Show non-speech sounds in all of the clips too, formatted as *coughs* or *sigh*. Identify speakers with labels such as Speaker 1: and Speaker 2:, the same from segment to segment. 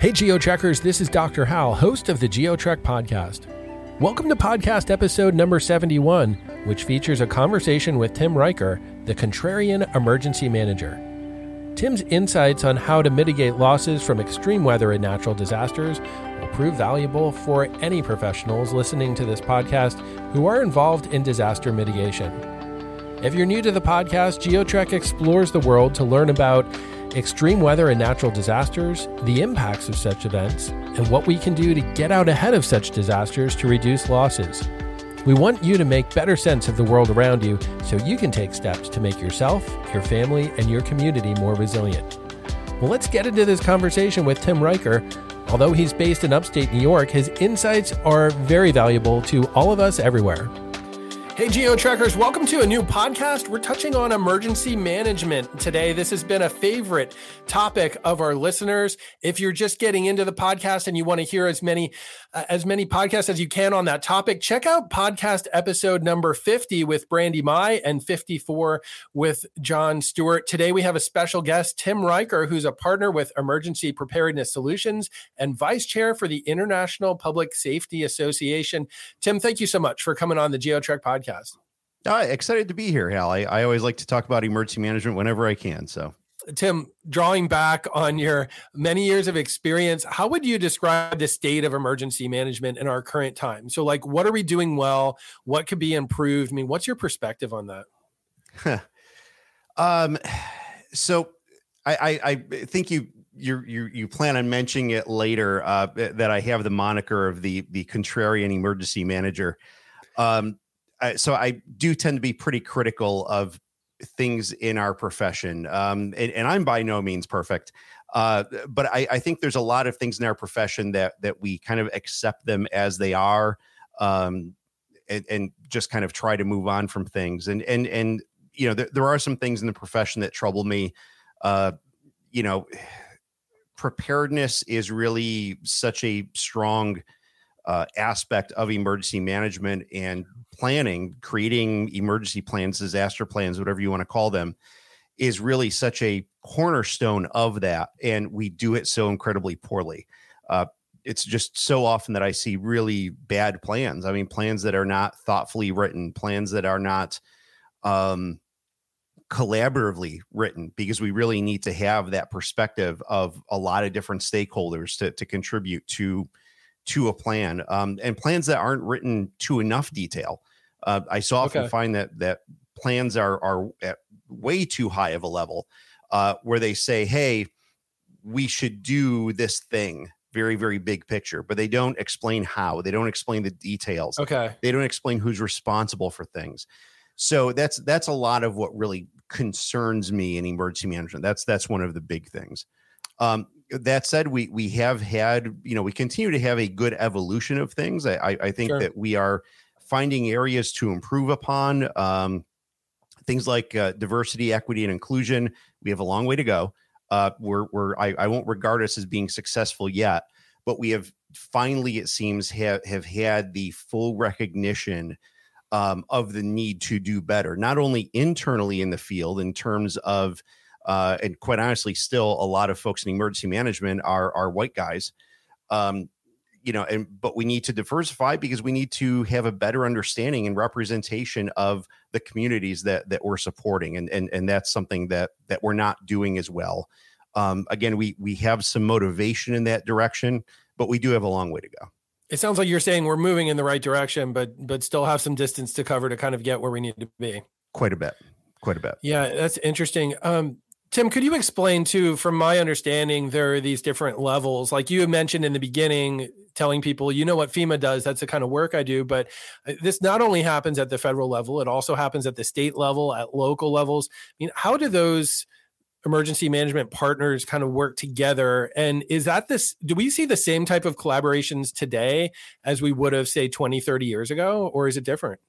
Speaker 1: Hey, GeoTrekkers, this is Dr. Hal, host of the GeoTrek podcast. Welcome to podcast episode number 71, which features a conversation with Tim Riecker, the Contrarian Emergency Manager. Tim's insights on how to mitigate losses from extreme weather and natural disasters will prove valuable for any professionals listening to this podcast who are involved in disaster mitigation. If you're new to the podcast, GeoTrek explores the world to learn about extreme weather and natural disasters, the impacts of such events, and what we can do to get out ahead of such disasters to reduce losses. We want you to make better sense of the world around you so you can take steps to make yourself, your family, and your community more resilient. Well, let's get into this conversation with Tim Riecker. Although he's based in upstate New York, his insights are very valuable to all of us everywhere. Hey, GeoTrekkers, welcome to a new podcast. We're touching on emergency management today. This has been a favorite topic of our listeners. If you're just getting into the podcast and you want to hear as many uh, as many podcasts as you can on that topic, check out podcast episode number 50 with Brandy Mai and 54 with John Stewart. Today we have a special guest, Tim Riecker, who's a partner with Emergency Preparedness Solutions and vice chair for the International Public Safety Association. Tim, thank you so much for coming on the GeoTrek podcast.
Speaker 2: Uh, excited to be here, Hal. I, I always like to talk about emergency management whenever I can. So
Speaker 1: Tim, drawing back on your many years of experience, how would you describe the state of emergency management in our current time? So, like, what are we doing well? What could be improved? I mean, what's your perspective on that?
Speaker 2: um, so I, I, I think you you you you plan on mentioning it later uh, that I have the moniker of the the contrarian emergency manager. Um, I, so I do tend to be pretty critical of things in our profession. Um, and, and, I'm by no means perfect. Uh, but I, I, think there's a lot of things in our profession that that we kind of accept them as they are, um, and, and, just kind of try to move on from things. And and and you know, there, there are some things in the profession that trouble me. Uh, you know, *sighs* preparedness is really such a strong uh, aspect of emergency management and planning, creating emergency plans, disaster plans, whatever you want to call them, is really such a cornerstone of that. And we do it so incredibly poorly. Uh, it's just so often that I see really bad plans. I mean, plans that are not thoughtfully written, plans that are not um, collaboratively written, because we really need to have that perspective of a lot of different stakeholders to, to contribute to to a plan um, and plans that aren't written to enough detail. Uh, I so often okay. find that that plans are are at way too high of a level uh, where they say, "Hey, we should do this thing." Very, very big picture, but they don't explain how. They don't explain the details.
Speaker 1: Okay.
Speaker 2: They don't explain who's responsible for things. So that's that's a lot of what really concerns me in emergency management. That's that's one of the big things. Um, that said, we we have had you know we continue to have a good evolution of things. I I, I think sure. that we are finding areas to improve upon. Um, things like uh, diversity, equity, and inclusion. We have a long way to go. Uh, we're, we're I, I won't regard us as being successful yet, but we have finally, it seems, have, have had the full recognition um, of the need to do better, not only internally in the field in terms of, uh, and quite honestly, still a lot of folks in emergency management are are white guys. Um, you know, and but we need to diversify because we need to have a better understanding and representation of the communities that that we're supporting, and and and that's something that that we're not doing as well. Um, again, we we have some motivation in that direction, but we do have a long way to go.
Speaker 1: It sounds like you're saying we're moving in the right direction, but but still have some distance to cover to kind of get where we need to be.
Speaker 2: Quite a bit, quite a bit.
Speaker 1: Yeah, that's interesting. Um, Tim, could you explain too, from my understanding, there are these different levels. Like you mentioned in the beginning, telling people, you know what FEMA does, that's the kind of work I do. But uh, this not only happens at the federal level, it also happens at the state level, at local levels. I mean, how do those emergency management partners kind of work together? And is that this, do we see the same type of collaborations today as we would have, say, 20, 30 years ago, or is it different?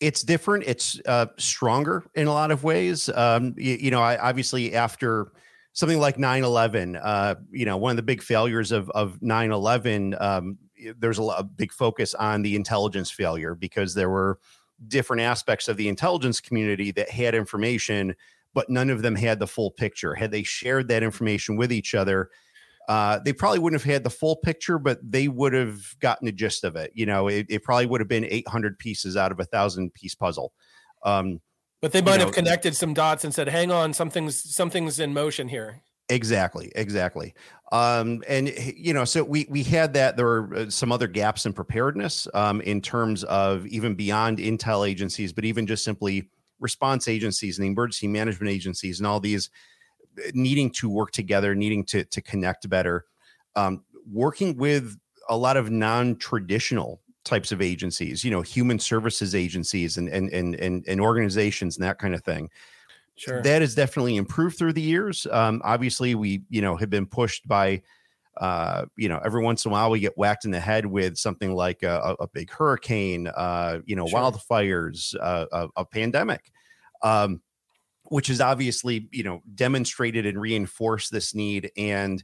Speaker 2: It's different. It's uh, stronger in a lot of ways. Um, you, you, know, I obviously after something like 9-11, uh, you know, one of the big failures of, of 9-11, um, there's a, a big focus on the intelligence failure because there were different aspects of the intelligence community that had information, but none of them had the full picture. Had they shared that information with each other, uh, they probably wouldn't have had the full picture, but they would have gotten the gist of it. You know, it, it probably would have been 800 pieces out of a thousand piece puzzle. Um,
Speaker 1: but they might you know, have connected some dots and said, "Hang on, something's something's in motion here."
Speaker 2: Exactly, exactly. Um, and you know, so we we had that. There were uh, some other gaps in preparedness um, in terms of even beyond intel agencies, but even just simply response agencies and emergency management agencies and all these needing to work together, needing to to connect better, um, working with a lot of non-traditional types of agencies, you know, human services agencies and and and and, and organizations and that kind of thing.
Speaker 1: Sure.
Speaker 2: That has definitely improved through the years. Um, obviously, we you know have been pushed by uh, you know, every once in a while we get whacked in the head with something like a, a big hurricane, uh, you know, sure. wildfires, uh, a, a, pandemic, um, which has obviously, you know, demonstrated and reinforced this need. And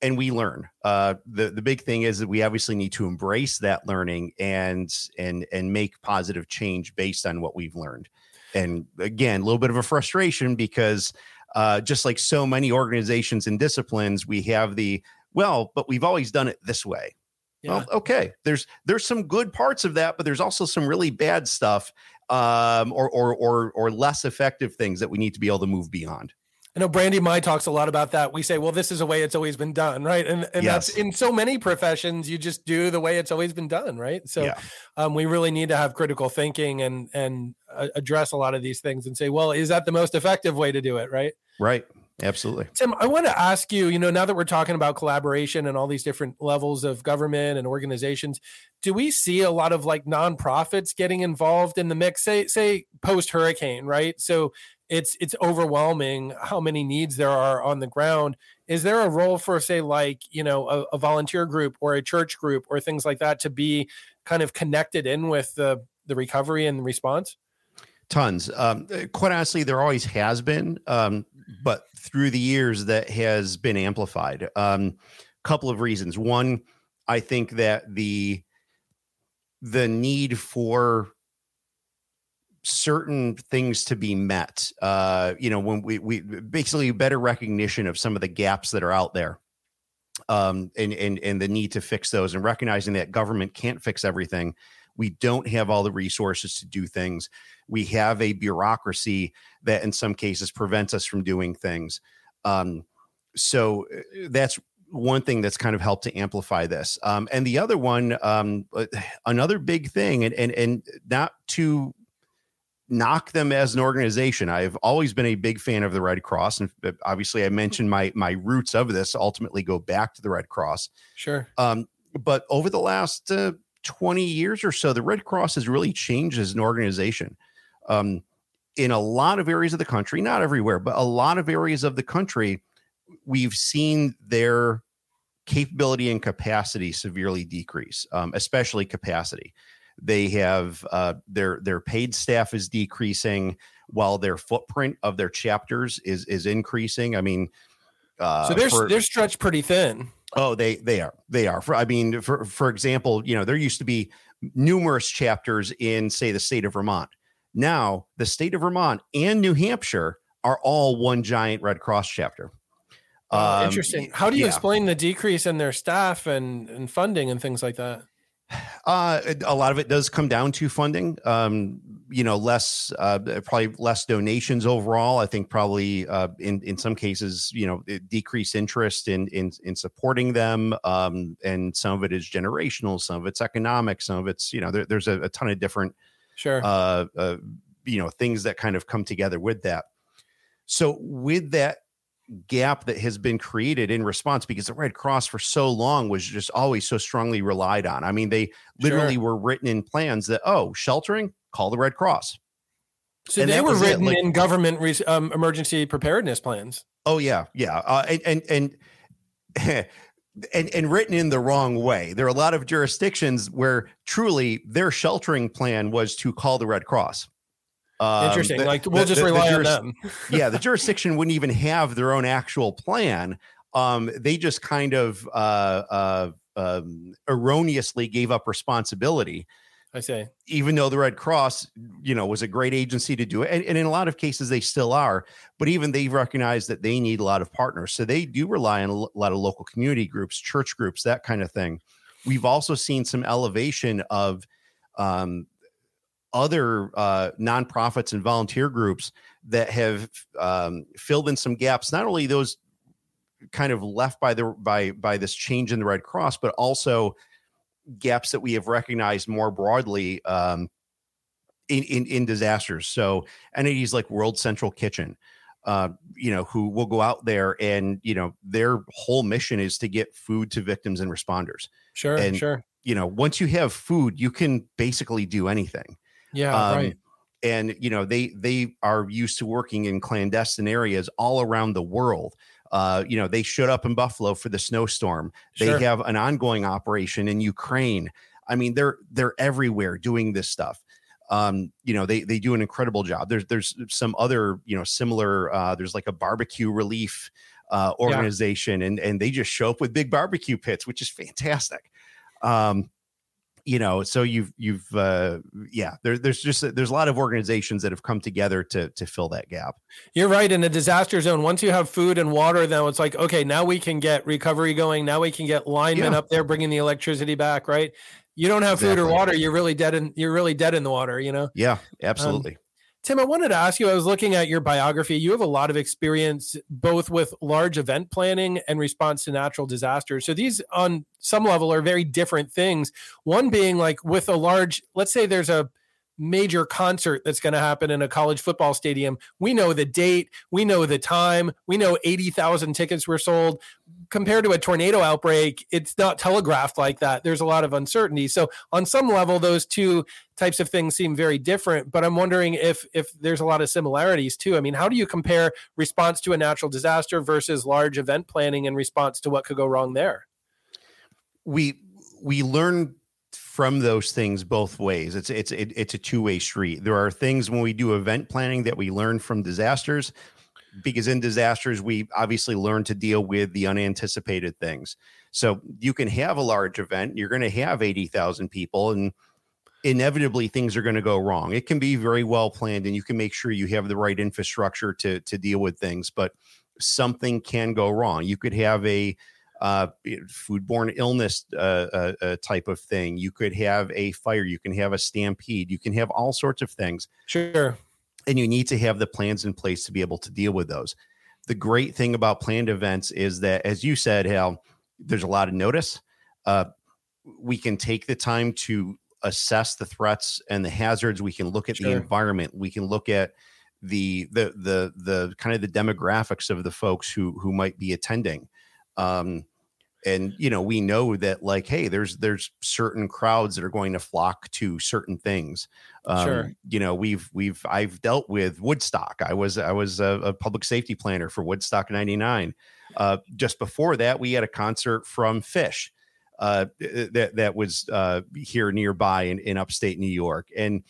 Speaker 2: and we learn. Uh, the the big thing is that we obviously need to embrace that learning and and and make positive change based on what we've learned. And again, a little bit of a frustration because uh, just like so many organizations and disciplines, we have the well, but we've always done it this way. Yeah. Well, okay. There's there's some good parts of that, but there's also some really bad stuff, um, or or or or less effective things that we need to be able to move beyond.
Speaker 1: I know Brandy Mai talks a lot about that. We say, well, this is a way it's always been done, right? And and yes. that's in so many professions, you just do the way it's always been done, right? So yeah. um, we really need to have critical thinking and and uh, address a lot of these things and say, well, is that the most effective way to do it, right?
Speaker 2: Right. Absolutely.
Speaker 1: Tim, I want to ask you, you know, now that we're talking about collaboration and all these different levels of government and organizations, do we see a lot of like nonprofits getting involved in the mix? Say, say post hurricane, right? So it's it's overwhelming how many needs there are on the ground. Is there a role for, say, like, you know, a, a volunteer group or a church group or things like that to be kind of connected in with the the recovery and response?
Speaker 2: Tons. Um, quite honestly, there always has been. Um, but through the years that has been amplified. Um, couple of reasons. One, I think that the the need for certain things to be met uh you know when we we basically better recognition of some of the gaps that are out there um and and and the need to fix those and recognizing that government can't fix everything we don't have all the resources to do things. We have a bureaucracy that, in some cases, prevents us from doing things. Um, so uh, that's one thing that's kind of helped to amplify this. Um, and the other one, um, uh, *sighs* another big thing, and and and not to knock them as an organization. I've always been a big fan of the Red Cross, and uh, obviously, I mentioned my my roots of this ultimately go back to the Red Cross.
Speaker 1: Sure.
Speaker 2: Um, but over the last uh, 20 years or so, the Red Cross has really changed as an organization. Um, in a lot of areas of the country, not everywhere, but a lot of areas of the country, we've seen their capability and capacity severely decrease, um, especially capacity. They have uh, their their paid staff is decreasing while their footprint of their chapters is is increasing. I mean,
Speaker 1: uh, so they're for, they're stretched pretty thin.
Speaker 2: Oh, they they are they are. For I mean, for for example, you know, there used to be numerous chapters in say the state of Vermont. Now, the state of Vermont and New Hampshire are all one giant Red Cross chapter.
Speaker 1: Oh, um, interesting. How do you yeah. explain the decrease in their staff and, and funding and things like that?
Speaker 2: Uh, a lot of it does come down to funding. Um, you know, less uh, probably less donations overall. I think probably uh, in in some cases, you know, decreased interest in in in supporting them. Um, and some of it is generational, some of it's economic, some of it's you know, there, there's a, a, ton of different
Speaker 1: sure
Speaker 2: uh, uh, you know things that kind of come together with that. So with that gap that has been created in response because the Red Cross for so long was just always so strongly relied on. I mean, they literally sure. were written in plans that, oh, sheltering, call the Red Cross.
Speaker 1: So and they were written like, in government re- um, emergency preparedness plans.
Speaker 2: Oh yeah, yeah, uh, and and and, *laughs* and and written in the wrong way. There are a lot of jurisdictions where truly their sheltering plan was to call the Red Cross.
Speaker 1: Um, Interesting. The, like we'll the, just the, rely on them. *laughs*
Speaker 2: yeah, the jurisdiction wouldn't even have their own actual plan. Um, they just kind of uh, uh, um, erroneously gave up responsibility.
Speaker 1: I say,
Speaker 2: even though the Red Cross, you know, was a great agency to do it, and, and, in a lot of cases they still are, but even they recognize that they need a lot of partners, so they do rely on a lot of local community groups, church groups, that kind of thing. We've also seen some elevation of um, other uh, nonprofits and volunteer groups that have um, filled in some gaps. Not only those kind of left by the by by this change in the Red Cross, but also gaps that we have recognized more broadly um, in, in, in disasters. So entities like World Central Kitchen, uh, you know, who will go out there and you know their whole mission is to get food to victims and responders.
Speaker 1: Sure,
Speaker 2: and,
Speaker 1: sure.
Speaker 2: You know, once you have food, you can basically do anything.
Speaker 1: Yeah, um, right.
Speaker 2: And you know they they are used to working in clandestine areas all around the world. Uh, you know, they showed up in Buffalo for the snowstorm. They sure. have an ongoing operation in Ukraine. I mean, they're they're everywhere doing this stuff. Um, you know, they they do an incredible job. There's there's some other you know similar. Uh, there's like a barbecue relief uh, organization, yeah. and and they just show up with big barbecue pits, which is fantastic. Um, you know so you've you've uh yeah there, there's just there's a lot of organizations that have come together to to fill that gap
Speaker 1: you're right in a disaster zone once you have food and water then it's like okay now we can get recovery going now we can get linemen yeah. up there bringing the electricity back right you don't have food exactly. or water you're really dead in you're really dead in the water you know
Speaker 2: yeah absolutely um,
Speaker 1: Tim, I wanted to ask you. I was looking at your biography. You have a lot of experience both with large event planning and response to natural disasters. So these, on some level, are very different things. One being like with a large, let's say there's a major concert that's going to happen in a college football stadium. We know the date, we know the time, we know 80,000 tickets were sold. Compared to a tornado outbreak, it's not telegraphed like that. There's a lot of uncertainty. So, on some level, those two types of things seem very different, but I'm wondering if if there's a lot of similarities too. I mean, how do you compare response to a natural disaster versus large event planning in response to what could go wrong there?
Speaker 2: We we learn from those things both ways. It's it's it, it's a two way street. There are things when we do event planning that we learn from disasters, because in disasters we obviously learn to deal with the unanticipated things. So you can have a large event. You're going to have eighty thousand people, and inevitably things are going to go wrong. It can be very well planned, and you can make sure you have the right infrastructure to to deal with things, but something can go wrong. You could have a uh, foodborne illness uh, uh, uh, type of thing. You could have a fire. You can have a stampede. You can have all sorts of things.
Speaker 1: Sure.
Speaker 2: And you need to have the plans in place to be able to deal with those. The great thing about planned events is that, as you said, Hal, there's a lot of notice. Uh, we can take the time to assess the threats and the hazards. We can look at sure. the environment. We can look at the the the the kind of the demographics of the folks who who might be attending um, and you know we know that like hey there's there's certain crowds that are going to flock to certain things. Um, sure. you know we've we've i've dealt with woodstock. I was i was a, a public safety planner for woodstock 99 uh, just before that we had a concert from Phish uh, that that was uh, here nearby in, in upstate new york. And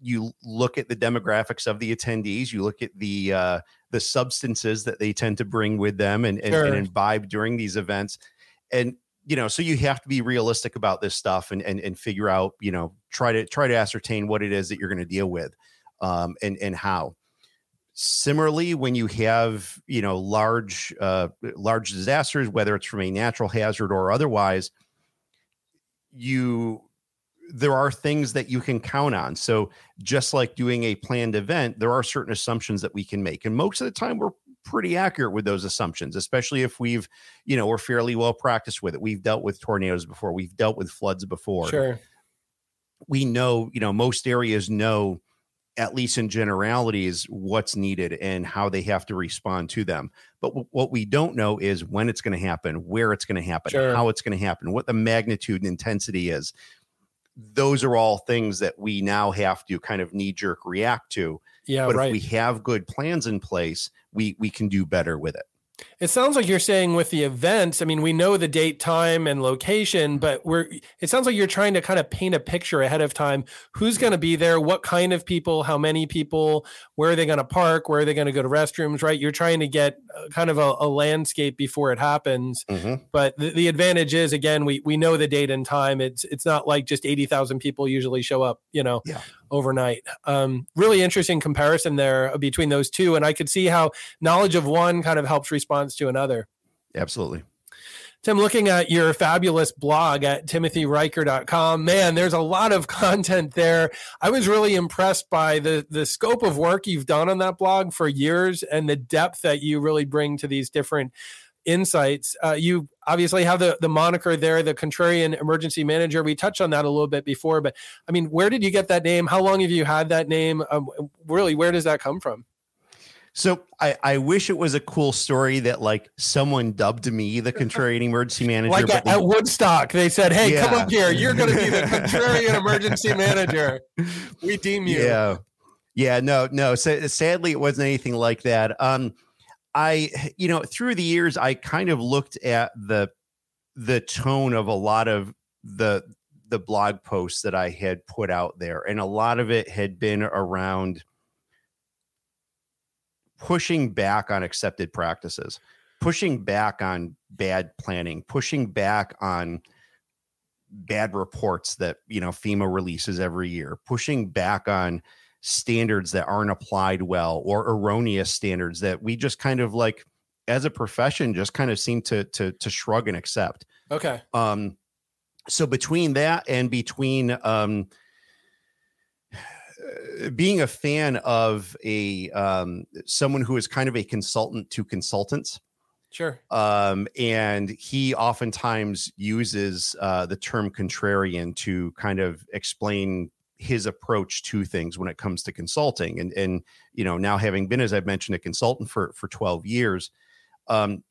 Speaker 2: you look at the demographics of the attendees you look at the uh, the substances that they tend to bring with them and, and, sure. and imbibe during these events. And you know, so you have to be realistic about this stuff and and and figure out, you know, try to try to ascertain what it is that you're going to deal with, um, and and how. Similarly, when you have you know large uh, large disasters, whether it's from a natural hazard or otherwise, you there are things that you can count on. So just like doing a planned event, there are certain assumptions that we can make. And most of the time we're pretty accurate with those assumptions, especially if we've, you know, we're fairly well practiced with it. We've dealt with tornadoes before, we've dealt with floods before.
Speaker 1: Sure.
Speaker 2: We know, you know, most areas know at least in generalities what's needed and how they have to respond to them but w- what we don't know is when it's going to happen where it's going to happen sure. how it's going to happen what the magnitude and intensity is those are all things that we now have to kind of knee jerk react to.
Speaker 1: Yeah,
Speaker 2: but
Speaker 1: right.
Speaker 2: if we have good plans in place, we we can do better with it.
Speaker 1: It sounds like you're saying with the events, I mean, we know the date, time, and location, but we're it sounds like you're trying to kind of paint a picture ahead of time. Who's going to be there? What kind of people? How many people? Where are they going to park? Where are they going to go to restrooms? Right? You're trying to get uh, kind of a, a landscape before it happens. Mm-hmm. But the, the advantage is again, we we know the date and time. It's it's not like just eighty thousand people usually show up, you know, yeah. Overnight. Um, really interesting comparison there between those two, and I could see how knowledge of one kind of helps response to another.
Speaker 2: Absolutely.
Speaker 1: Tim, looking at your fabulous blog at timothyriecker.com, man, there's a lot of *laughs* content there. I was really impressed by the the scope of work you've done on that blog for years and the depth that you really bring to these different insights. Uh, you obviously have the the moniker there, the contrarian emergency manager. We touched on that a little bit before, but I mean, where did you get that name? How long have you had that name? Um, really, where does that come from?
Speaker 2: So I, I wish it was a cool story that like someone dubbed me the *laughs* contrarian emergency manager.
Speaker 1: Like at, at Woodstock, they said, "Hey, yeah. come up here. You're going to be the *laughs* contrarian emergency manager. We deem you."
Speaker 2: Yeah, yeah. No, no. So, sadly, it wasn't anything like that. Um, I, *sighs* you know, through the years, I kind of looked at the the tone of a lot of the the blog posts that I had put out there, and a lot of it had been around pushing back on accepted practices, pushing back on bad planning, pushing back on bad reports that you know FEMA releases every year, pushing back on standards that aren't applied well or erroneous standards that we just kind of like as a profession just kind of seem to to to shrug and accept.
Speaker 1: Okay.
Speaker 2: Um so between that and between um *sighs* being a fan of a um, someone who is kind of a consultant to consultants.
Speaker 1: Sure.
Speaker 2: Um, and he oftentimes uses uh, the term contrarian to kind of explain his approach to things when it comes to consulting. And and you know now having been, as I've mentioned, a consultant for for twelve years, um,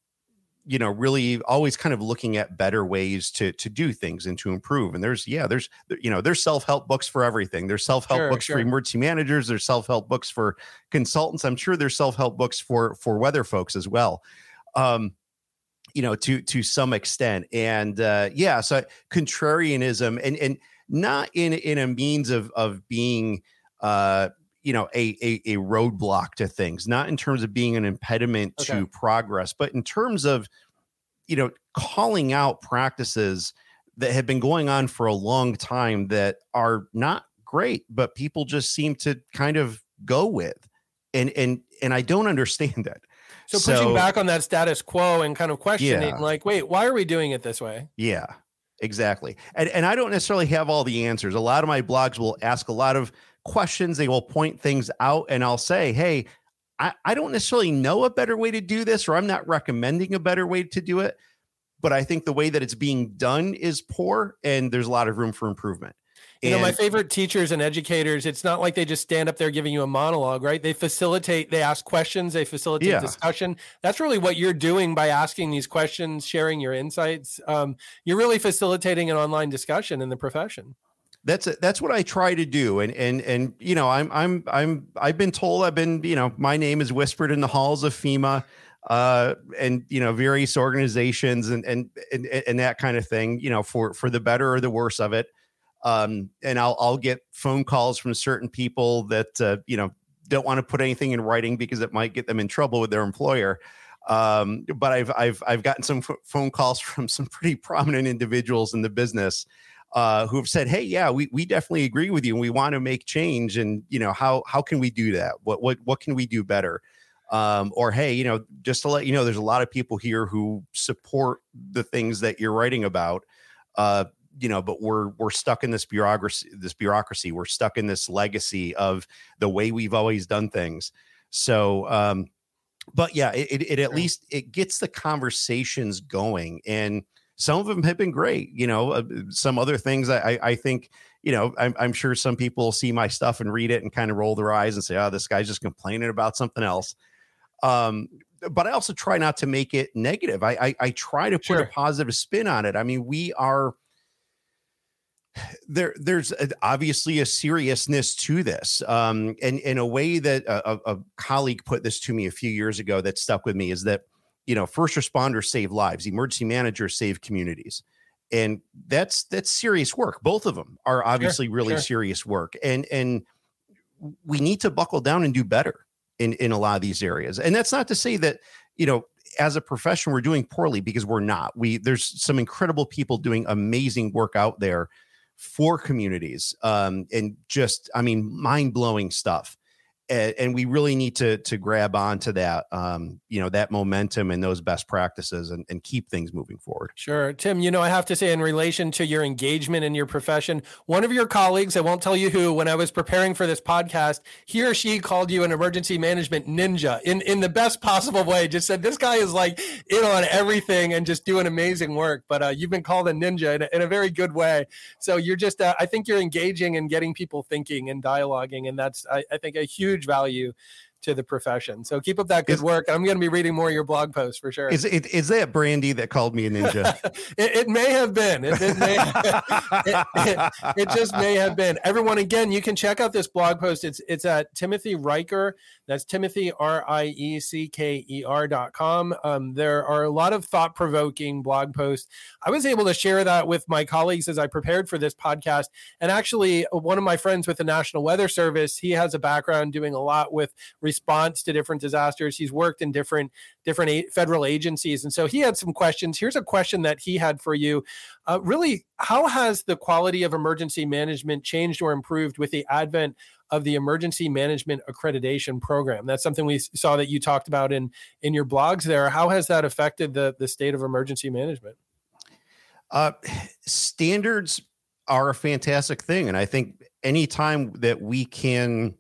Speaker 2: you know really always kind of looking at better ways to to do things and to improve. And there's yeah there's you know there's self-help books for everything. There's self-help sure, books sure. for emergency managers. There's self-help books for consultants. I'm sure there's self-help books for for weather folks as well um you know to to some extent. And uh yeah so contrarianism and and not in in a means of of being uh you know a, a, a roadblock to things not in terms of being an impediment okay. to progress but in terms of you know calling out practices that have been going on for a long time that are not great but people just seem to kind of go with and and and I don't understand that
Speaker 1: so, so pushing back on that status quo and kind of questioning yeah. like wait why are we doing it this way
Speaker 2: yeah exactly and and I don't necessarily have all the answers a lot of my blogs will ask a lot of questions. They will point things out, and I'll say, hey, I, I don't necessarily know a better way to do this, or I'm not recommending a better way to do it. But I think the way that it's being done is poor, and there's a lot of room for improvement.
Speaker 1: You know, my favorite teachers and educators, it's not like they just stand up there giving you a monologue, right? They facilitate, they ask questions, they facilitate yeah. discussion. That's really what you're doing by asking these questions, sharing your insights. Um, you're really facilitating an online discussion in the profession
Speaker 2: that's that's what I try to do. And and and you know, I'm I'm I'm I've been told I've been you know my name is whispered in the halls of FEMA, uh, and you know various organizations and and and and that kind of thing. You know, for for the better or the worse of it. Um, and I'll I'll get phone calls from certain people that uh, you know don't want to put anything in writing because it might get them in trouble with their employer. Um, but I've I've I've gotten some f- phone calls *laughs* from some pretty prominent individuals in the business uh, who have said, "Hey, yeah, we we definitely agree with you, and we want to make change. And you know, how how can we do that? What what what can we do better?" Um, or hey, you know, just to let you know, there's a lot of people here who support the things that you're writing about. Uh, you know, but we're we're stuck in this bureaucracy. This bureaucracy. We're stuck in this legacy of the way we've always done things. So, um, but yeah, it, it, it at least it gets the conversations going and some of them have been great. You know, uh, some other things I, I think, you know, I'm, I'm, sure some people see my stuff and read it and kind of roll their eyes and say, oh, this guy's just complaining about something else. Um, but I also try not to make it negative. I, I, I try to put sure. a positive spin on it. I mean, we are there there's obviously a seriousness to this um and in a way that a, a colleague put this to me a few years ago that stuck with me is that you know, first responders save lives, emergency managers save communities. And that's that's serious work. Both of them are obviously sure, really sure. serious work. And and we need to buckle down and do better in in a lot of these areas. And that's not to say that, you know, as a profession we're doing poorly because we're not. We there's some incredible people doing amazing work out there for communities um, and just i mean mind-blowing stuff and, and, we really need to to grab onto that um, you know that momentum and those best practices and, and keep things moving forward.
Speaker 1: Sure. Tim you know i have to say in relation to your engagement in your profession one of your colleagues i won't tell you who when i was preparing for this podcast he or she called you an emergency management ninja in in the best possible way. Just said this guy is like in on everything and just doing amazing work. But uh, you've been called a ninja in a, in a very good way. So you're just uh, i think you're engaging and getting people thinking and dialoguing and that's I, I think a huge huge value to the profession. So keep up that good is, work. I'm going to be reading more of your blog posts for sure.
Speaker 2: Is it is that Brandy that called me a ninja? *laughs*
Speaker 1: it, it, may have been. It, it may, *laughs* it, it, just may have been. Everyone, again, you can check out this blog post. It's it's at Timothy Riecker. That's Timothy R I E C K E R dot com. Um, there are a lot of thought provoking blog posts. I was able to share that with my colleagues as I prepared for this podcast. And actually, one of my friends with the National Weather Service, he has a background doing a lot with response to different disasters. He's worked in different different federal agencies, and so he had some questions. Here's a question that he had for you. Uh, really, how has the quality of emergency management changed or improved with the advent of the emergency management accreditation program? That's something we saw that you talked about in in your blogs there. How has that affected the the state of emergency management?
Speaker 2: Uh, standards are a fantastic thing, and I think anytime that we can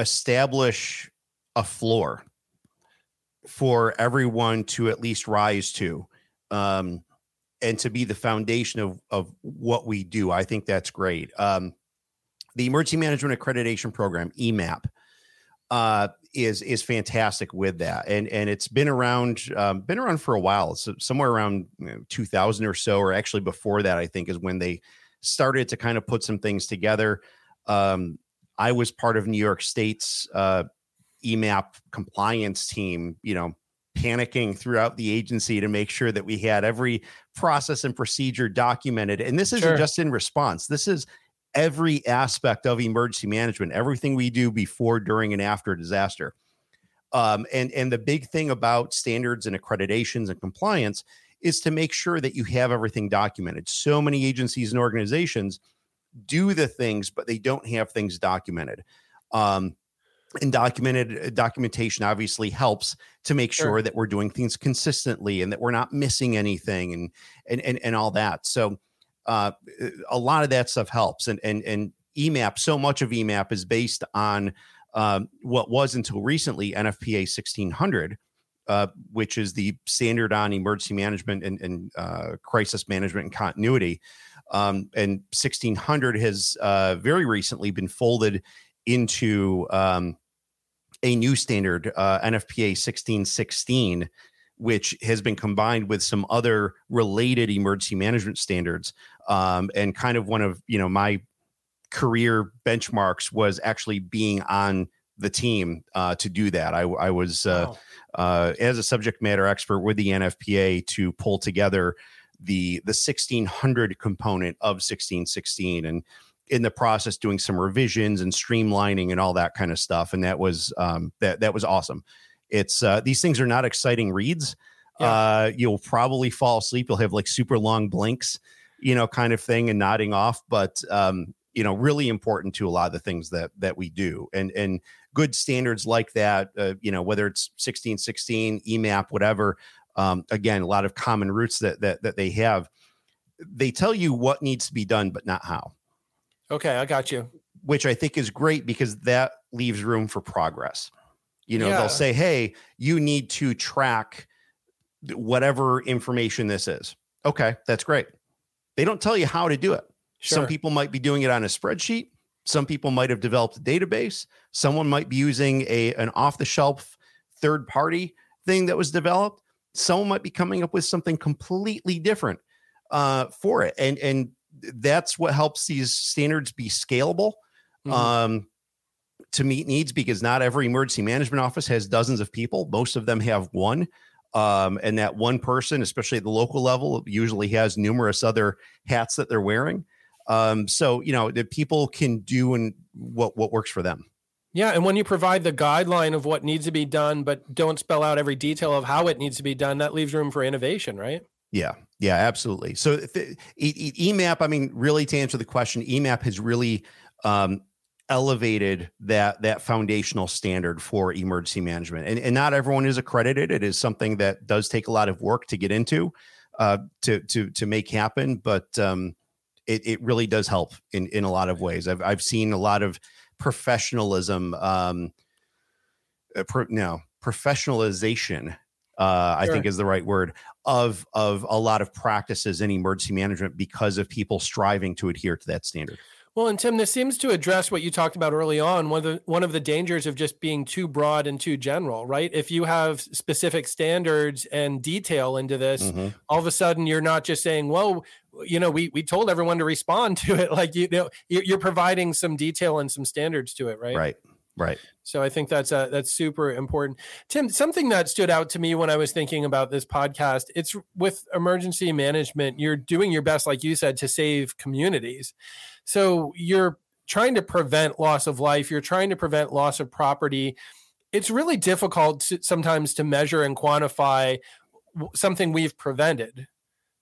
Speaker 2: establish a floor for everyone to at least rise to um, and to be the foundation of, of what we do. I think that's great. Um, the Emergency Management Accreditation Program, EMAP, uh, is is fantastic with that, and and it's been around um, been around for a while. So somewhere around you know, 2000 or so, or actually before that, I think is when they started to kind of put some things together. Um, I was part of New York State's uh, EMAP compliance team, you know, panicking throughout the agency to make sure that we had every process and procedure documented. And this isn't sure. just in response, this is every aspect of emergency management, everything we do before, during, and after a disaster. Um, and and the big thing about standards and accreditations and compliance is to make sure that you have everything documented. So many agencies and organizations do the things, but they don't have things documented. Um, and documented uh, documentation obviously helps to make sure, sure, that we're doing things consistently and that we're not missing anything and and and, and all that. So uh, a lot of that stuff helps and and and emap so much of emap is based on um, what was until recently nfpa 1600 uh, which is the standard on emergency management and, and uh, crisis management and continuity. Um, and 1600 has uh, very recently been folded into um, a new standard, uh, NFPA 1616, which has been combined with some other related emergency management standards. Um, and kind of one of you know my career benchmarks was actually being on the team uh, to do that. I, I was uh, wow. uh, as a subject matter expert with the NFPA to pull together the the 1600 component of 1616 and in the process doing some revisions and streamlining and all that kind of stuff and that was um, that that was awesome. It's uh, these things are not exciting reads. Yeah. uh, you'll probably fall asleep you'll have like super long blinks you know kind of thing and nodding off but um, you know really important to a lot of the things that that we do and and good standards like that uh, you know whether it's 1616 emap whatever um, again a lot of common roots that that that they have they tell you what needs to be done but not how
Speaker 1: Okay, I got you.
Speaker 2: Which I think is great because that leaves room for progress. You know, yeah. they'll say, "Hey, you need to track whatever information this is." Okay, that's great. They don't tell you how to do it. Sure. Some people might be doing it on a spreadsheet. Some people might have developed a database. Someone might be using a an off the shelf third party thing that was developed. Someone might be coming up with something completely different uh, for it. And and that's what helps these standards be scalable mm-hmm. um, to meet needs because not every emergency management office has dozens of people. Most of them have one. Um, and that one person, especially at the local level, usually has numerous other hats that they're wearing. Um, so you know that people can do and what what works for them.
Speaker 1: Yeah, and when you provide the guideline of what needs to be done, but don't spell out every detail of how it needs to be done, that leaves room for innovation, right?
Speaker 2: Yeah, yeah, absolutely. So EMAP, I mean, really to answer the question, EMAP has really um, elevated that that foundational standard for emergency management, and, and not everyone is accredited. It is something that does take a lot of work to get into, uh, to to to make happen, but um, it it really does help in in a lot of ways. I've I've seen a lot of professionalism um uh, pro, no professionalization uh, I think is the right word of of a lot of practices in emergency management because of people striving to adhere to that standard.
Speaker 1: Well, and Tim, this seems to address what you talked about early on. One of the one of the dangers of just being too broad and too general, right? If you have specific standards and detail into this, mm-hmm. all of a sudden you're not just saying, "Well, you know, we we told everyone to respond *laughs* to it." Like you know, you're providing some detail and some standards to it, right?
Speaker 2: Right. Right.
Speaker 1: So I think that's uh, that's super important. Tim, something that stood out to me when I was thinking about this podcast, it's with emergency management, you're doing your best like you said to save communities. So you're trying to prevent loss of life, you're trying to prevent loss of property. It's really difficult to, sometimes to measure and quantify something we've prevented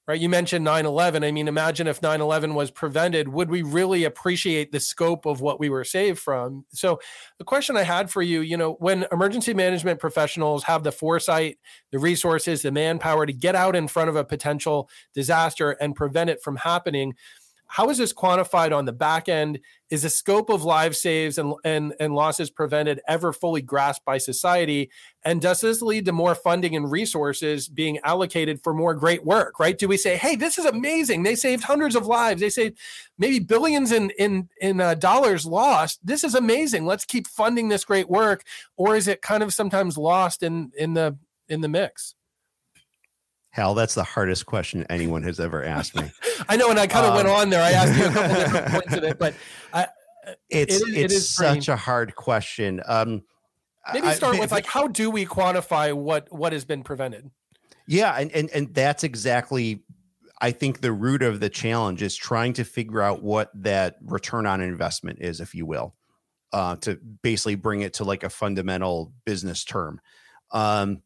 Speaker 1: right? You mentioned 9 11. I mean, imagine if 9 11 was prevented, would we really appreciate the scope of what we were saved from? So, the question I had for you, you know, when emergency management professionals have the foresight, the resources, the manpower to get out in front of a potential disaster and prevent it from happening, how is this quantified on the back end? Is the scope of live saves and, and, and losses prevented ever fully grasped by society? And does this lead to more funding and resources being allocated for more great work, right? Do we say, hey, this is amazing. They saved hundreds of lives. They saved maybe billions in, in, in uh, dollars lost. This is amazing. Let's keep funding this great work. Or is it kind of sometimes lost in, in the, in the mix?
Speaker 2: Hal, that's the hardest question anyone has ever asked me. *laughs*
Speaker 1: I know, and I kind of um, went on there. I asked you a couple different *laughs* points of it, but I,
Speaker 2: it's it is, it's it is such a hard question. Um,
Speaker 1: Maybe start I, with like, how do we quantify what what has been prevented?
Speaker 2: Yeah, and and and that's exactly, I think, the root of the challenge is trying to figure out what that return on investment is, if you will, uh, to basically bring it to like a fundamental business term. Um,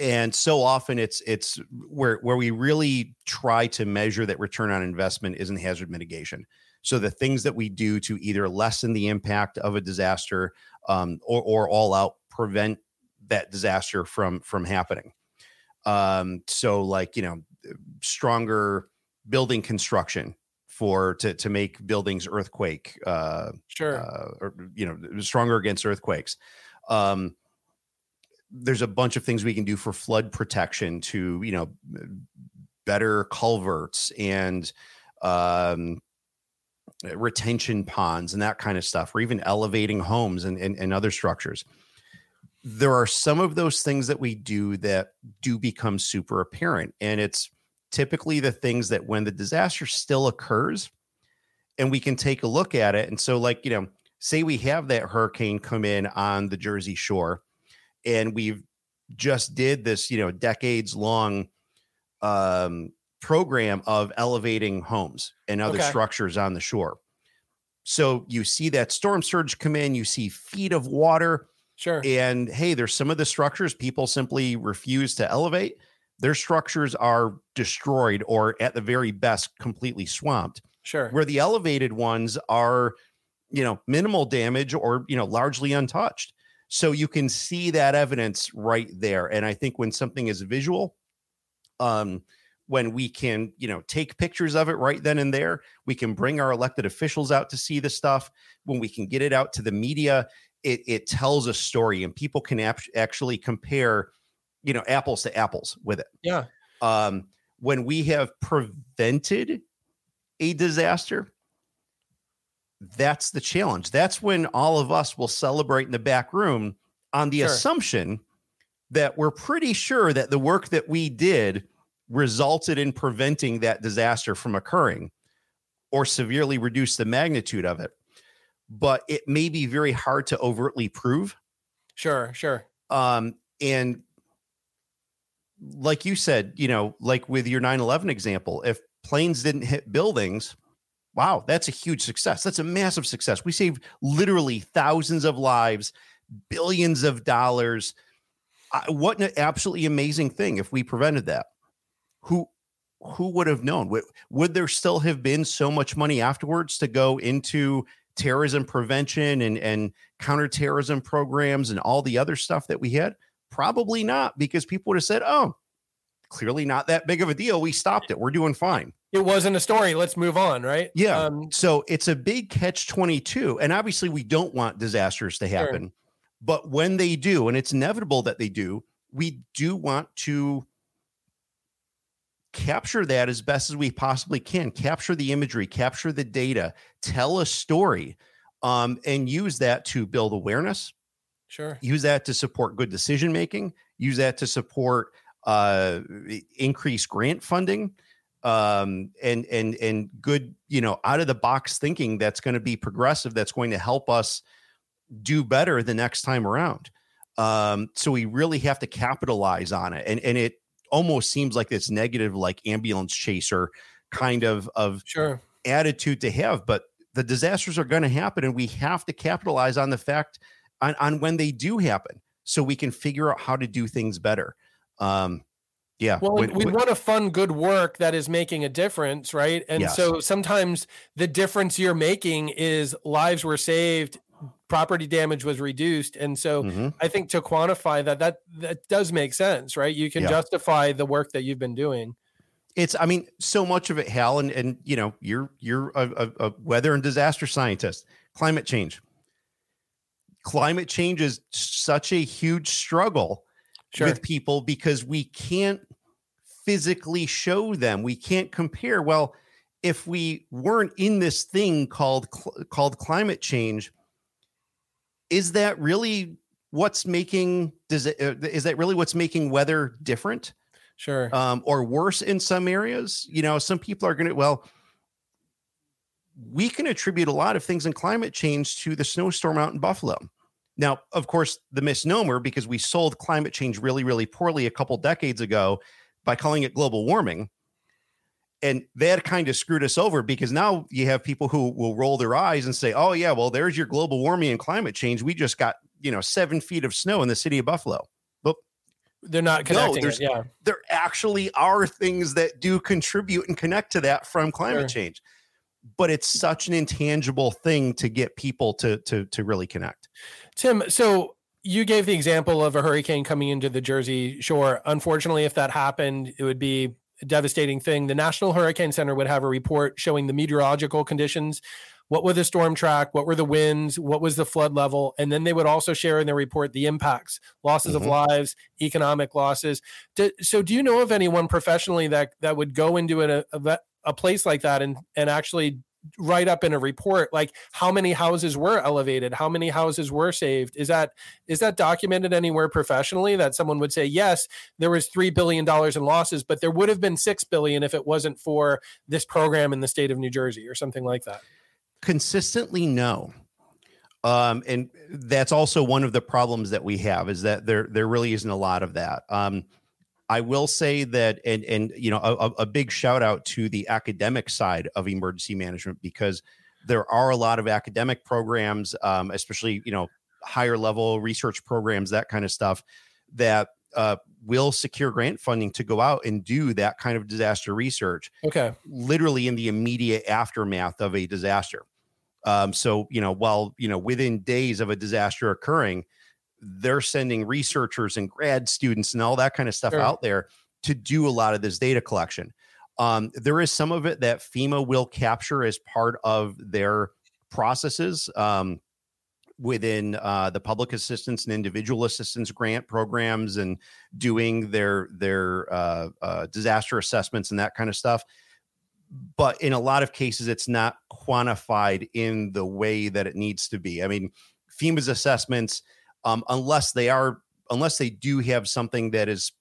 Speaker 2: and so often it's it's where where we really try to measure that return on investment is in hazard mitigation. So the things that we do to either lessen the impact of a disaster um, or, or all out prevent that disaster from from happening. Um, so like you know stronger building construction for to to make buildings earthquake uh
Speaker 1: sure.
Speaker 2: uh, or you know stronger against earthquakes. Um there's a bunch of things we can do for flood protection to you know better culverts and um, retention ponds and that kind of stuff or even elevating homes and, and, and other structures. There are some of those things that we do that do become super apparent and it's typically the things that when the disaster still occurs and we can take a look at it and so like you know say we have that hurricane come in on the jersey shore and we've just did this, you know, decades long um, program of elevating homes and other okay. structures on the shore. So you see that storm surge come in, you see feet of water.
Speaker 1: Sure.
Speaker 2: And hey, there's some of the structures people simply refuse to elevate. Their structures are destroyed or at the very best completely swamped.
Speaker 1: Sure.
Speaker 2: Where the elevated ones are, you know, minimal damage or, you know, largely untouched. So you can see that evidence right there. And I think when something is visual, um, when we can, you know, take pictures of it right then and there, we can bring our elected officials out to see the stuff. When we can get it out to the media, it, it tells a story and people can ap- actually compare, you know, apples to apples with it.
Speaker 1: Yeah.
Speaker 2: Um, when we have prevented a disaster, that's the challenge. That's when all of us will celebrate in the back room on the sure. assumption that we're pretty sure that the work that we did resulted in preventing that disaster from occurring or severely reduce the magnitude of it. But it may be very hard to overtly prove.
Speaker 1: Sure, sure.
Speaker 2: Um, and like you said, you know, like with your 9 11 example, if planes didn't hit buildings, wow, that's a huge success. That's a massive success. We saved literally thousands of lives, billions of dollars. What an absolutely amazing thing if we prevented that. Who who would have known? Would, would there still have been so much money afterwards to go into terrorism prevention and and counterterrorism programs and all the other stuff that we had? Probably not, because people would have said, "Oh, clearly not that big of a deal. We stopped it. We're doing fine."
Speaker 1: It wasn't a story. Let's move on, right?
Speaker 2: Yeah. Um, so it's a big catch twenty two, and obviously we don't want disasters to happen, sure. but when they do, and it's inevitable that they do, we do want to capture that as best as we possibly can capture the imagery capture the data tell a story um, and use that to build awareness
Speaker 1: sure
Speaker 2: use that to support good decision making use that to support uh, increase grant funding um, and and and good you know out of the box thinking that's going to be progressive that's going to help us do better the next time around um, so we really have to capitalize on it and and it almost seems like this negative, like ambulance chaser kind of of
Speaker 1: sure
Speaker 2: attitude to have. But the disasters are going to happen, and we have to capitalize on the fact on, on when they do happen, so we can figure out how to do things better. Um, yeah.
Speaker 1: Well, when, we when, want to fund good work that is making a difference, right? And yes. so sometimes the difference you're making is lives were saved property damage was reduced and so mm-hmm. i think to quantify that that that does make sense right you can yeah. justify the work that you've been doing
Speaker 2: it's i mean so much of it hal and and you know you're you're a, a, a weather and disaster scientist climate change climate change is such a huge struggle sure. with people because we can't physically show them. We can't compare. Well if we weren't in this thing called called climate change is that really what's making does it uh, that really what's making weather different
Speaker 1: sure.
Speaker 2: um, or worse in some areas? You know some people are gonna well we can attribute a lot of things in climate change to the snowstorm out in buffalo now of course the misnomer because we sold climate change really really poorly a couple decades ago by calling it global warming and that kind of screwed us over because now you have people who will roll their eyes and say, "Oh yeah, well there's your global warming and climate change. We just got you know seven feet of snow in the city of Buffalo." But
Speaker 1: they're not connecting. No, it, yeah,
Speaker 2: there actually are things that do contribute and connect to that from climate sure. change, but it's such an intangible thing to get people to to to really connect.
Speaker 1: Tim, so you gave the example of a hurricane coming into the Jersey Shore. Unfortunately, if that happened, it would be a devastating thing. The National Hurricane Center would have a report showing the meteorological conditions. What were the storm track? What were the winds? What was the flood level? And then they would also share in their report the impacts, losses mm-hmm. of lives, economic losses. Do, so, do you know of anyone professionally that that would go into an a, a place like that and and actually write up in a report like how many houses were elevated how many houses were saved? Is that is that documented anywhere professionally that someone would say yes there was 3 billion dollars in losses but there would have been 6 billion if it wasn't for this program in the state of New Jersey or something like that?
Speaker 2: Consistently no. Um, and that's also one of the problems that we have is that there there really isn't a lot of that. Um, I will say that, and and you know, a, a, big shout out to the academic side of emergency management because there are a lot of academic programs, um, especially you know higher level research programs, that kind of stuff, that uh, will secure grant funding to go out and do that kind of disaster research.
Speaker 1: Okay,
Speaker 2: literally in the immediate aftermath of a disaster. Um, so you know, while you know within days of a disaster occurring they're sending researchers and grad students and all that kind of stuff sure. out there to do a lot of this data collection. Um, there is some of it that FEMA will capture as part of their processes um, within uh, the public assistance and individual assistance grant programs and doing their their uh, uh, disaster assessments and that kind of stuff. But in a lot of cases, it's not quantified in the way that it needs to be. I mean, FEMA's assessments um, unless they are unless they do have something that is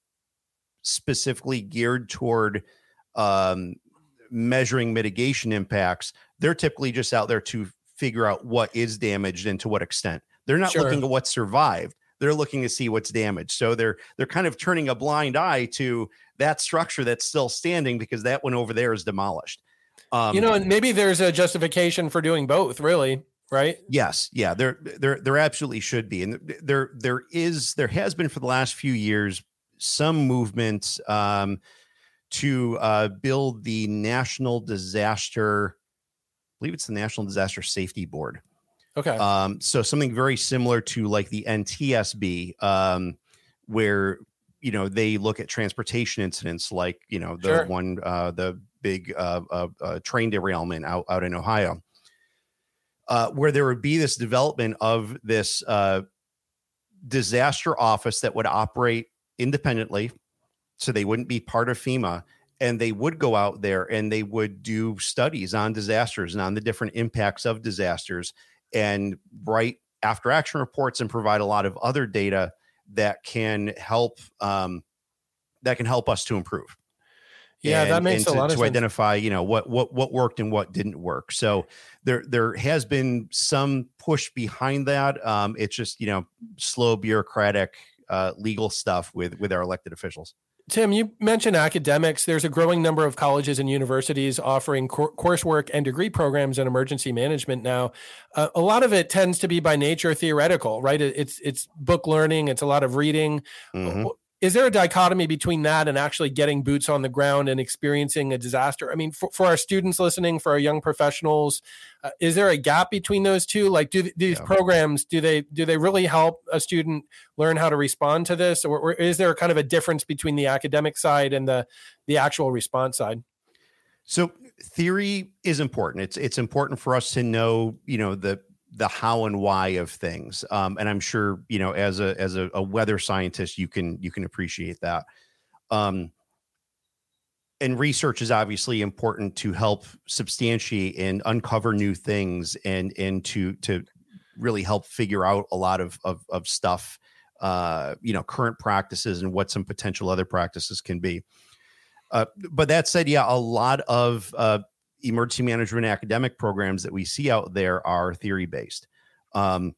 Speaker 2: specifically geared toward um, measuring mitigation impacts. They're typically just out there to figure out what is damaged and to what extent. They're not sure. looking at what survived. they're looking to see what's damaged. So they're they're kind of turning a blind eye to that structure that's still standing because that one over there is demolished.
Speaker 1: Um, you know, and maybe there's a justification for doing both, really, right?
Speaker 2: Yes, yeah, there there there absolutely should be, and there there is there has been for the last few years some movement um, to uh, build the national disaster. I believe it's the National Disaster Safety Board.
Speaker 1: Okay.
Speaker 2: Um, so something very similar to like the NTSB, um, where you know they look at transportation incidents, like you know the sure. one, uh, the big uh, uh, uh, train derailment out out in Ohio, uh, where there would be this development of this uh, disaster office that would operate independently, so they wouldn't be part of FEMA, and they would go out there and they would do studies on disasters and on the different impacts of disasters and write after action reports and provide a lot of other data that can help um, that can help us to improve.
Speaker 1: Yeah,
Speaker 2: and,
Speaker 1: that makes
Speaker 2: to,
Speaker 1: a lot
Speaker 2: to
Speaker 1: of sense.
Speaker 2: To identify, you know, what what what worked and what didn't work. So there there has been some push behind that. Um, it's just you know slow bureaucratic uh, legal stuff with with our elected officials.
Speaker 1: Tim, you mentioned academics. There's a growing number of colleges and universities offering cor- coursework and degree programs in emergency management now. Uh, a lot of it tends to be by nature theoretical, right? It, it's it's book learning. It's a lot of reading. Mm-hmm is there a dichotomy between that and actually getting boots on the ground and experiencing a disaster? I mean for, for our students listening for our young professionals uh, is there a gap between those two? Like do these yeah. programs do they do they really help a student learn how to respond to this? Or, or, is there kind of a difference between the academic side and the the actual response side?
Speaker 2: So theory is important. It's it's important for us to know you know the the how and why of things um, and i'm sure you know as a as a, a, weather scientist you can you can appreciate that um, and research is obviously important to help substantiate and uncover new things and and to to really help figure out a lot of of, of stuff uh, you know current practices and what some potential other practices can be uh, but that said yeah a lot of uh, emergency management academic programs that we see out there are theory based. Um,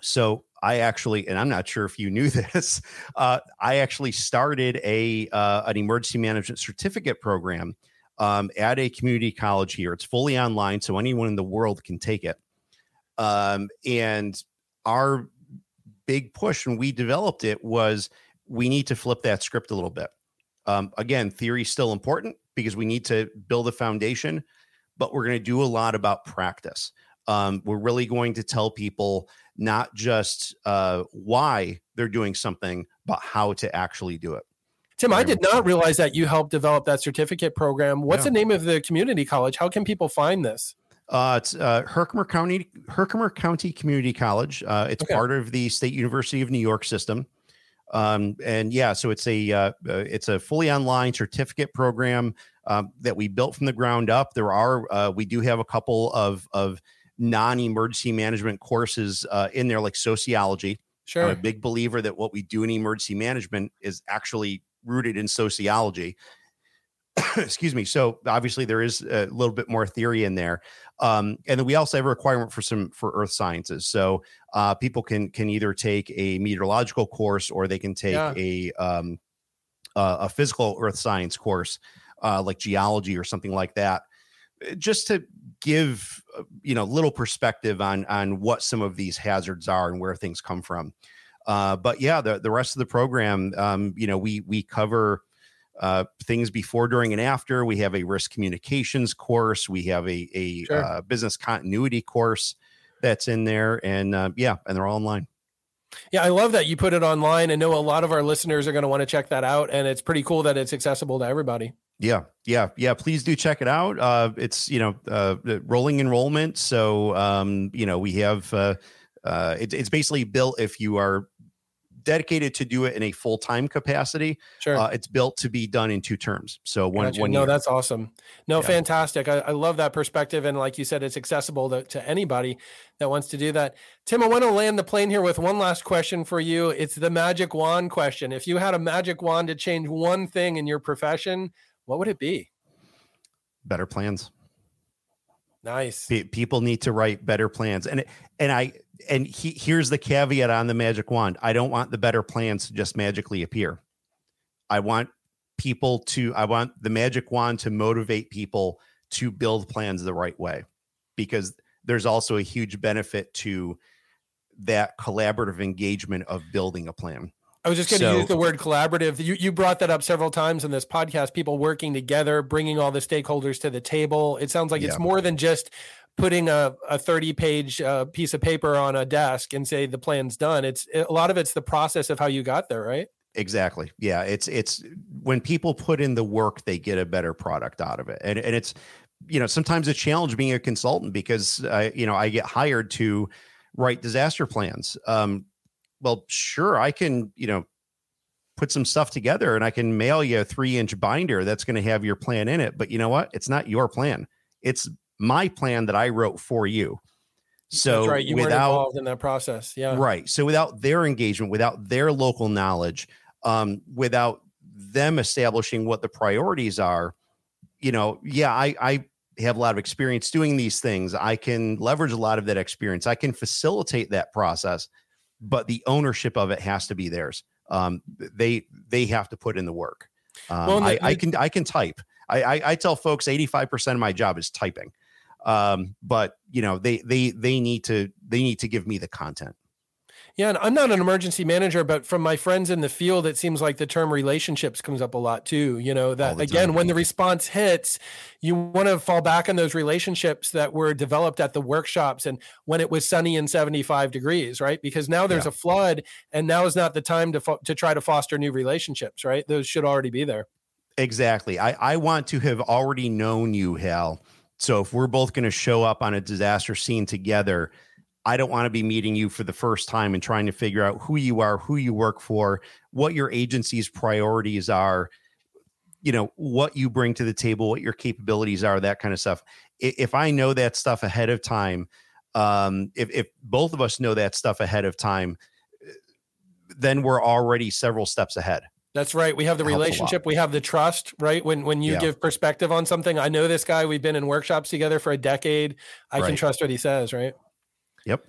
Speaker 2: so I actually, and I'm not sure if you knew *laughs* this, uh, I actually started a uh, an emergency management certificate program um, at a community college here. It's fully online, so anyone in the world can take it. Um, and our big push when we developed it was we need to flip that script a little bit. Um, again, theory is still important because we need to build a foundation, but we're going to do a lot about practice. Um, we're really going to tell people not just uh, why they're doing something, but how to actually do it.
Speaker 1: Tim, I did not realize that you helped develop that certificate program. What's yeah. the name of the community college? How can people find this?
Speaker 2: Uh, it's uh, Herkimer County Herkimer County Community College. Uh, it's okay. part of the State University of New York system. Um, and yeah, so it's a uh, uh, it's a fully online certificate program um, that we built from the ground up. There are uh, we do have a couple of of non-emergency management courses uh, in there, like sociology.
Speaker 1: Sure,
Speaker 2: I'm a big believer that what we do in emergency management is actually rooted in sociology. *coughs* Excuse me. So obviously there is a little bit more theory in there, um, and then we also have a requirement for some for earth sciences. So uh, people can can either take a meteorological course or they can take yeah. a um, uh, a physical earth science course uh, like geology or something like that, eh, just to give uh, you know little perspective on on what some of these hazards are and where things come from. Uh, but yeah, the the rest of the program, um, you know, we we cover uh, things before, during, and after. We have a risk communications course. We have a a sure. uh, business continuity course that's in there, and uh, yeah, and they're all online.
Speaker 1: Yeah, I love that you put it online. I know a lot of our listeners are going to want to check that out, and it's pretty cool that it's accessible to everybody.
Speaker 2: Yeah, yeah, yeah. Please do check it out. Uh, it's you know uh, rolling enrollment, so um, you know we have uh, uh, it, it's basically built if you are dedicated to do it in a full time capacity.
Speaker 1: Sure,
Speaker 2: uh, it's built to be done in two terms. So one, gotcha. one.
Speaker 1: No, year. that's awesome. No, yeah. fantastic. I, I, love that perspective, and like you said, it's accessible to, to anybody that wants to do that. Tim, I want to land the plane here with one last question for you. It's the magic wand question. If you had a magic wand to change one thing in your profession what would it be?
Speaker 2: Better plans.
Speaker 1: Nice.
Speaker 2: P- people need to write better plans, and and I and he, here's the caveat on the magic wand. I don't want the better plans to just magically appear. I want people to. I want the magic wand to motivate people to build plans the right way, because there's also a huge benefit to that collaborative engagement of building a plan.
Speaker 1: I was just going to so, use the word collaborative. You you brought that up several times in this podcast. People working together, bringing all the stakeholders to the table. It sounds like yeah. it's more than just putting a, a 30 page uh, piece of paper on a desk and say the plan's done. It's a lot of it's the process of how you got there, right?
Speaker 2: Exactly. Yeah. It's it's when people put in the work, they get a better product out of it, and and it's you know sometimes a challenge being a consultant because I you know I get hired to write disaster plans. Um, well, sure, I can, you know, put some stuff together and I can mail you a three inch binder that's going to have your plan in it. But you know what? It's not your plan. It's my plan that I wrote for you. So
Speaker 1: that's right. You without, weren't involved in that process. Yeah.
Speaker 2: Right. So without their engagement, without their local knowledge, um, without them establishing what the priorities are, you know, yeah, I, I have a lot of experience doing these things. I can leverage a lot of that experience. I can facilitate that process but the ownership of it has to be theirs. Um, they they have to put in the work. Um, well, I, I, can I can type. I, I, I tell folks eighty five percent of my job is typing, um, but you know they they they need to they need to give me the content.
Speaker 1: Yeah, and I'm not an emergency manager, but from my friends in the field, it seems like the term relationships comes up a lot too. You know, that again, when the response hits, you want to fall back on those relationships that were developed at the workshops and when it was sunny and 75 degrees, right? Because now there's yeah. a flood, and now is not the time to fo- to try to foster new relationships, right? Those should already be there.
Speaker 2: Exactly. I, I want to have already known you, Hal. So if we're both going to show up on a disaster scene together, I don't want to be meeting you for the first time and trying to figure out who you are, who you work for, what your agency's priorities are, you know, what you bring to the table, what your capabilities are, that kind of stuff. If I know that stuff ahead of time, um, if, if both of us know that stuff ahead of time, then we're already several steps ahead.
Speaker 1: That's right. We have the relationship. We have the trust, right? When when you yeah. give perspective on something, I know this guy. We've been in workshops together for a decade. I right. can trust what he says, right?
Speaker 2: Yep.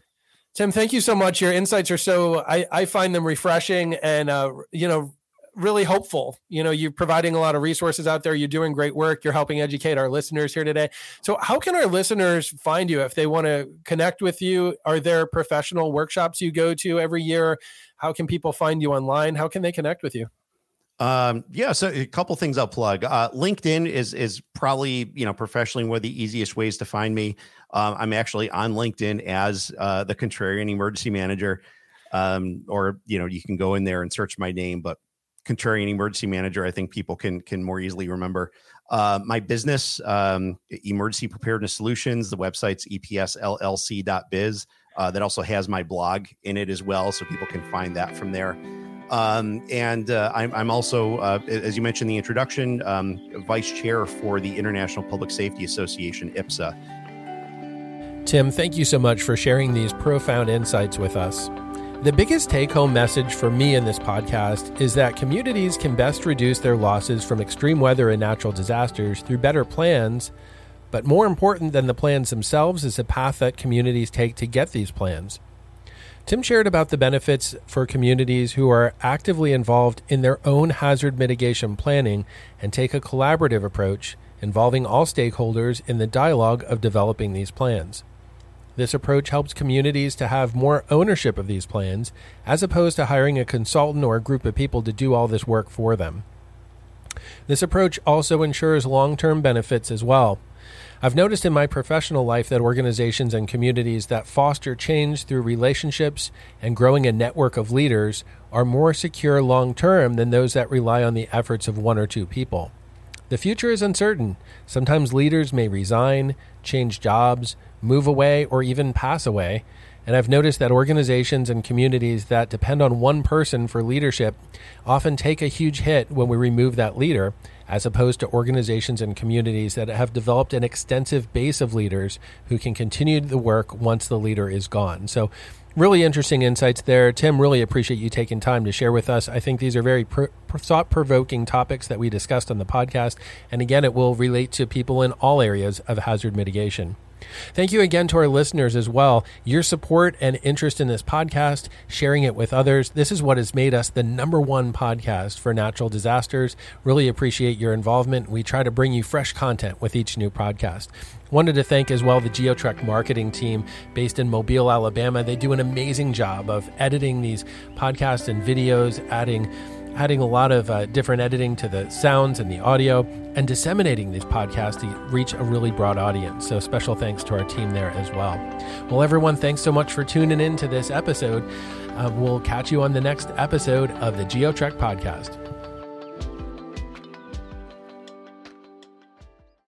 Speaker 1: Tim, thank you so much. Your insights are so I, I find them refreshing and uh, you know really hopeful. You know, you're providing a lot of resources out there. You're doing great work. You're helping educate our listeners here today. So, how can our listeners find you if they want to connect with you? Are there professional workshops you go to every year? How can people find you online? How can they connect with you?
Speaker 2: Um, yeah, so a couple things I'll plug. Uh, LinkedIn is is probably you know professionally one of the easiest ways to find me. Um, I'm actually on LinkedIn as uh, the Contrarian Emergency Manager, um, or you know you can go in there and search my name, but Contrarian Emergency Manager, I think people can can more easily remember. Uh, my business, um, Emergency Preparedness Solutions, the website's epsllc.biz. Uh, that also has my blog in it as well, so people can find that from there. Um, and uh, I'm, I'm, also, uh, as you mentioned in the introduction, um, vice chair for the International Public Safety Association, IPSA.
Speaker 1: Tim, thank you so much for sharing these profound insights with us. The biggest take home message for me in this podcast is that communities can best reduce their losses from extreme weather and natural disasters through better plans. But more important than the plans themselves is the path that communities take to get these plans. Tim shared about the benefits for communities who are actively involved in their own hazard mitigation planning and take a collaborative approach involving all stakeholders in the dialogue of developing these plans. This approach helps communities to have more ownership of these plans as opposed to hiring a consultant or a group of people to do all this work for them. This approach also ensures long term benefits as well. I've noticed in my professional life that organizations and communities that foster change through relationships and growing a network of leaders are more secure long term than those that rely on the efforts of one or two people. The future is uncertain. Sometimes leaders may resign, change jobs, move away, or even pass away. And I've noticed that organizations and communities that depend on one person for leadership often take a huge hit when we remove that leader, as opposed to organizations and communities that have developed an extensive base of leaders who can continue the work once the leader is gone. So, really interesting insights there. Tim, really appreciate you taking time to share with us. I think these are very pr- thought provoking topics that we discussed on the podcast. And again, it will relate to people in all areas of hazard mitigation. Thank you again to our listeners as well. Your support and interest in this podcast, sharing it with others. This is what has made us the number one podcast for natural disasters. Really appreciate your involvement. We try to bring you fresh content with each new podcast. Wanted to thank as well the GeoTrek marketing team based in Mobile, Alabama. They do an amazing job of editing these podcasts and videos, adding adding a lot of uh, different editing to the sounds and the audio, and disseminating these podcasts to reach a really broad audience. So, special thanks to our team there as well. Well, everyone, thanks so much for tuning in to this episode. Uh, we'll catch you on the next episode of the GeoTrek podcast.